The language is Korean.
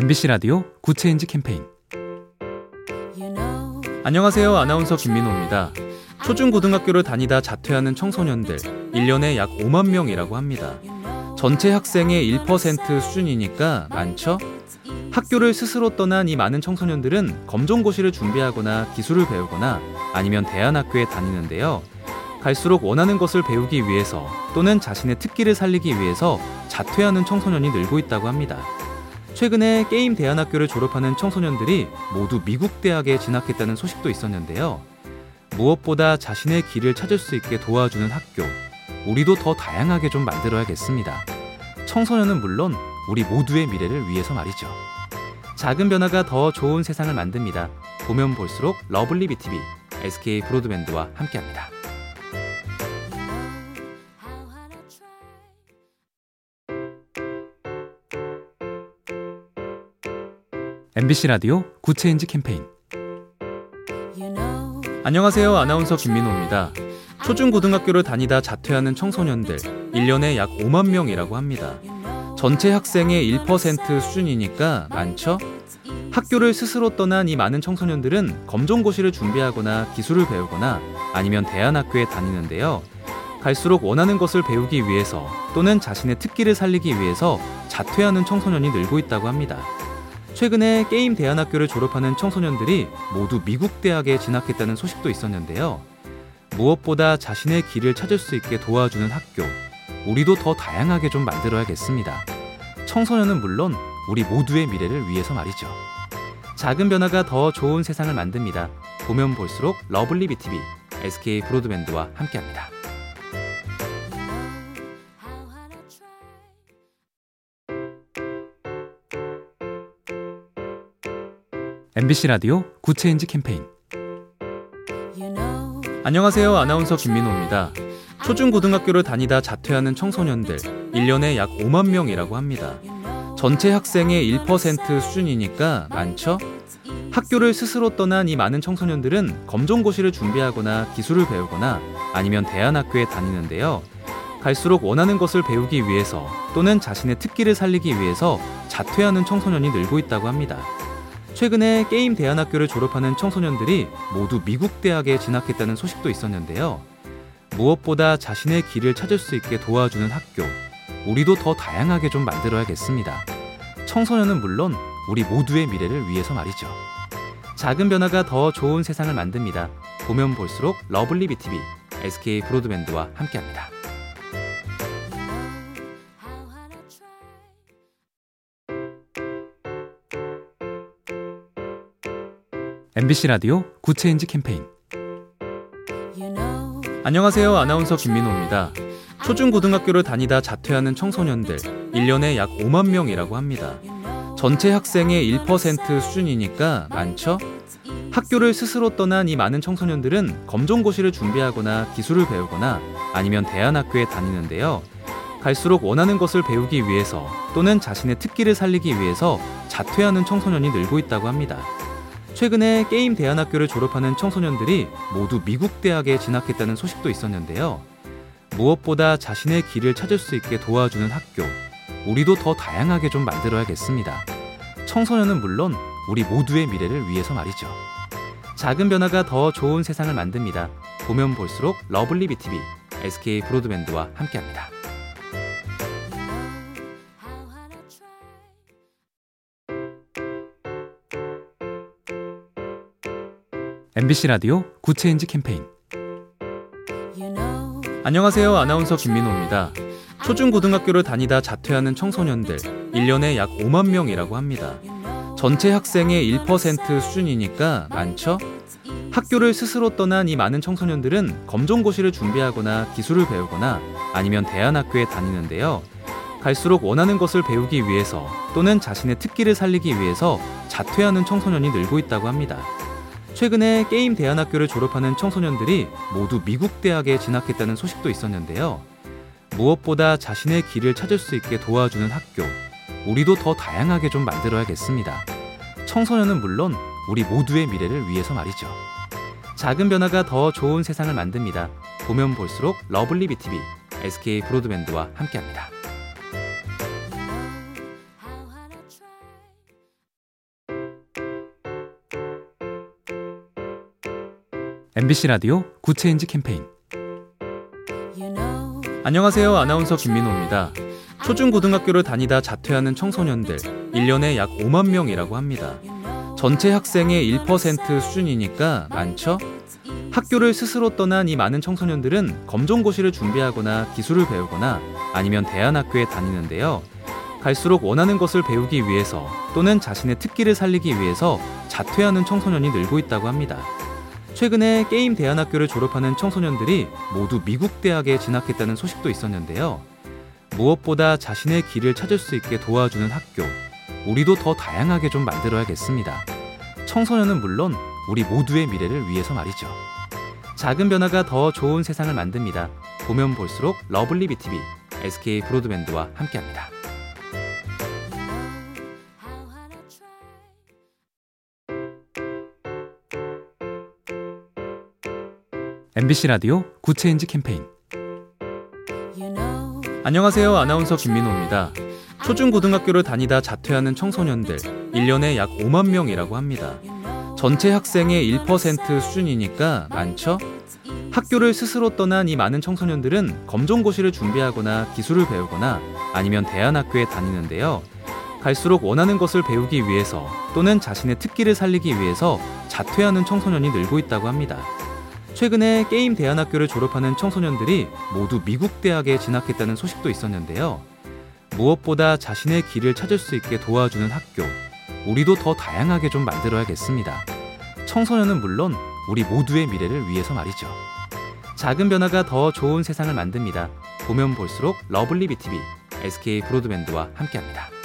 MBC 라디오 Good Change 캠페인 안녕하세요. 아나운서 김민호입니다. 초중고등학교를 다니다 자퇴하는 청소년들 1년에 약 5만 명이라고 합니다. 전체 학생의 1% 수준이니까 많죠? 학교를 스스로 떠난 이 많은 청소년들은 검정고시를 준비하거나 기술을 배우거나 아니면 대안학교에 다니는데요. 갈수록 원하는 것을 배우기 위해서 또는 자신의 특기를 살리기 위해서 자퇴하는 청소년이 늘고 있다고 합니다. 최근에 게임 대안학교를 졸업하는 청소년들이 모두 미국 대학에 진학했다는 소식도 있었는데요. 무엇보다 자신의 길을 찾을 수 있게 도와주는 학교, 우리도 더 다양하게 좀 만들어야겠습니다. 청소년은 물론 우리 모두의 미래를 위해서 말이죠. 작은 변화가 더 좋은 세상을 만듭니다. 보면 볼수록 lovely B tv SK 브로드밴드와 함께합니다. MBC 라디오 Good Change 캠페인 안녕하세요. 아나운서 김민호입니다. 초중고등학교를 다니다 자퇴하는 청소년들 1년에 약 5만 명이라고 합니다. 전체 학생의 1% 수준이니까 많죠? 학교를 스스로 떠난 이 많은 청소년들은 검정고시를 준비하거나 기술을 배우거나 아니면 대안학교에 다니는데요. 갈수록 원하는 것을 배우기 위해서 또는 자신의 특기를 살리기 위해서 자퇴하는 청소년이 늘고 있다고 합니다. 최근에 게임 대안학교를 졸업하는 청소년들이 모두 미국 대학에 진학했다는 소식도 있었는데요. 무엇보다 자신의 길을 찾을 수 있게 도와주는 학교, 우리도 더 다양하게 좀 만들어야겠습니다. 청소년은 물론 우리 모두의 미래를 위해서 말이죠. 작은 변화가 더 좋은 세상을 만듭니다. 보면 볼수록 lovely B tv SK 브로드밴드와 함께합니다. MBC 라디오 Good Change 캠페인 안녕하세요. 아나운서 김민호입니다. 초중고등학교를 다니다 자퇴하는 청소년들 1년에 약 5만 명이라고 합니다. 전체 학생의 1% 수준이니까 많죠? 학교를 스스로 떠난 이 많은 청소년들은 검정고시를 준비하거나 기술을 배우거나 아니면 대안학교에 다니는데요. 갈수록 원하는 것을 배우기 위해서 또는 자신의 특기를 살리기 위해서 자퇴하는 청소년이 늘고 있다고 합니다. 최근에 게임 대안학교를 졸업하는 청소년들이 모두 미국 대학에 진학했다는 소식도 있었는데요. 무엇보다 자신의 길을 찾을 수 있게 도와주는 학교, 우리도 더 다양하게 좀 만들어야겠습니다. 청소년은 물론 우리 모두의 미래를 위해서 말이죠. 작은 변화가 더 좋은 세상을 만듭니다. 보면 볼수록 lovely B tv SK 브로드밴드와 함께합니다. MBC 라디오 Good Change 캠페인 안녕하세요. 아나운서 김민호입니다. 초중고등학교를 다니다 자퇴하는 청소년들 1년에 약 5만 명이라고 합니다. 전체 학생의 1% 수준이니까 많죠? 학교를 스스로 떠난 이 많은 청소년들은 검정고시를 준비하거나 기술을 배우거나 아니면 대안학교에 다니는데요. 갈수록 원하는 것을 배우기 위해서 또는 자신의 특기를 살리기 위해서 자퇴하는 청소년이 늘고 있다고 합니다. 최근에 게임 대안학교를 졸업하는 청소년들이 모두 미국 대학에 진학했다는 소식도 있었는데요. 무엇보다 자신의 길을 찾을 수 있게 도와주는 학교, 우리도 더 다양하게 좀 만들어야겠습니다. 청소년은 물론 우리 모두의 미래를 위해서 말이죠. 작은 변화가 더 좋은 세상을 만듭니다. 보면 볼수록 lovely B tv SK 브로드밴드와 함께합니다. MBC 라디오 Good Change 캠페인 안녕하세요. 아나운서 김민호입니다. 초중고등학교를 다니다 자퇴하는 청소년들 1년에 약 5만 명이라고 합니다. 전체 학생의 1% 수준이니까 많죠? 학교를 스스로 떠난 이 많은 청소년들은 검정고시를 준비하거나 기술을 배우거나 아니면 대안학교에 다니는데요. 갈수록 원하는 것을 배우기 위해서 또는 자신의 특기를 살리기 위해서 자퇴하는 청소년이 늘고 있다고 합니다. 최근에 게임 대안학교를 졸업하는 청소년들이 모두 미국 대학에 진학했다는 소식도 있었는데요. 무엇보다 자신의 길을 찾을 수 있게 도와주는 학교, 우리도 더 다양하게 좀 만들어야겠습니다. 청소년은 물론 우리 모두의 미래를 위해서 말이죠. 작은 변화가 더 좋은 세상을 만듭니다. 보면 볼수록 lovely B tv SK 브로드밴드와 함께합니다. MBC 라디오 Good Change 캠페인 안녕하세요. 아나운서 김민호입니다. 초중고등학교를 다니다 자퇴하는 청소년들 1년에 약 5만 명이라고 합니다. 전체 학생의 1% 수준이니까 많죠? 학교를 스스로 떠난 이 많은 청소년들은 검정고시를 준비하거나 기술을 배우거나 아니면 대안학교에 다니는데요. 갈수록 원하는 것을 배우기 위해서 또는 자신의 특기를 살리기 위해서 자퇴하는 청소년이 늘고 있다고 합니다. 최근에 게임 대안학교를 졸업하는 청소년들이 모두 미국 대학에 진학했다는 소식도 있었는데요. 무엇보다 자신의 길을 찾을 수 있게 도와주는 학교, 우리도 더 다양하게 좀 만들어야겠습니다. 청소년은 물론 우리 모두의 미래를 위해서 말이죠. 작은 변화가 더 좋은 세상을 만듭니다. 보면 볼수록 lovely B tv SK 브로드밴드와 함께합니다. MBC 라디오 Good Change 캠페인 안녕하세요. 아나운서 김민호입니다. 초중고등학교를 다니다 자퇴하는 청소년들 1년에 약 5만 명이라고 합니다. 전체 학생의 1% 수준이니까 많죠? 학교를 스스로 떠난 이 많은 청소년들은 검정고시를 준비하거나 기술을 배우거나 아니면 대안학교에 다니는데요. 갈수록 원하는 것을 배우기 위해서 또는 자신의 특기를 살리기 위해서 자퇴하는 청소년이 늘고 있다고 합니다. 최근에 게임 대안학교를 졸업하는 청소년들이 모두 미국 대학에 진학했다는 소식도 있었는데요. 무엇보다 자신의 길을 찾을 수 있게 도와주는 학교, 우리도 더 다양하게 좀 만들어야겠습니다. 청소년은 물론 우리 모두의 미래를 위해서 말이죠. 작은 변화가 더 좋은 세상을 만듭니다. 보면 볼수록 lovely B tv SK 브로드밴드와 함께합니다.